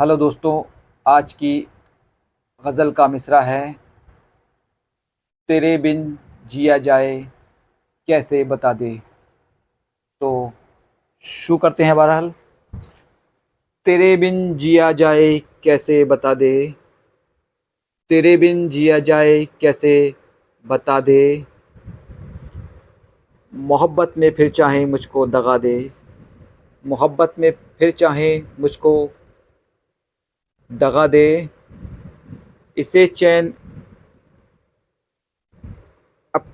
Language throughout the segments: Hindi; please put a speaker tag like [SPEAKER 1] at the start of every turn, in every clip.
[SPEAKER 1] हेलो दोस्तों, आज की गज़ल का मिसरा है। तेरे बिन जिया जाए, कैसे बता दे? तो शुरू करते हैं बहरहाल। तेरे बिन जिया जाए, कैसे बता दे? तेरे बिन जिया जाए, कैसे बता दे? मोहब्बत में फिर चाहे मुझको दगा दे। मोहब्बत में फिर चाहे मुझको दगा दे। इसे चैन अब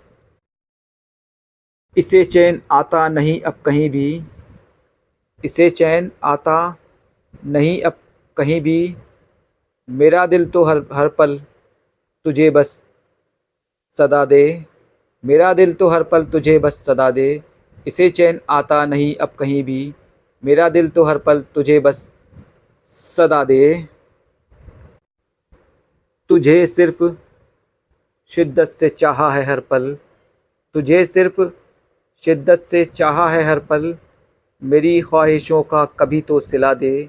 [SPEAKER 1] इसे चैन आता नहीं अब कहीं भी। इसे चैन आता नहीं अब कहीं भी। मेरा दिल तो हर हर पल तुझे बस सदा दे। मेरा दिल तो हर पल तुझे बस सदा दे। इसे चैन आता नहीं अब कहीं भी। मेरा दिल तो हर पल तुझे बस सदा दे। तुझे सिर्फ़ शिद्दत से चाहा है हर पल। तुझे सिर्फ़ शिद्दत से चाहा है हर पल। मेरी ख्वाहिशों का कभी तो सिला दे।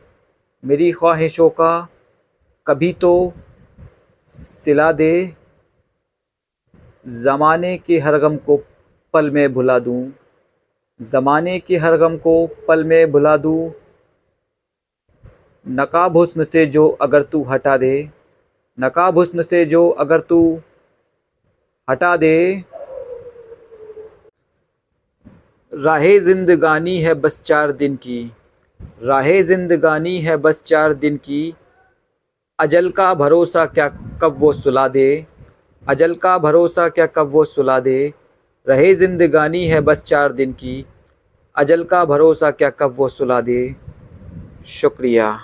[SPEAKER 1] मेरी ख्वाहिशों का कभी तो सिला दे। ज़माने के हर गम को पल में भुला दूँ। ज़माने के हर गम को पल में भुला दूँ। नकाब हुस्न से जो अगर तू हटा दे। नकाब हुस्न से जो अगर तू हटा दे। राह जिंदगानी है बस चार दिन की। राह जिंदगानी है बस चार दिन की। अजल का भरोसा क्या कब वो सुला दे? अजल का भरोसा क्या कब वो सुला दे? रहे जिंदगानी है बस चार दिन की। अजल का भरोसा क्या कब वो सुला दे? शुक्रिया।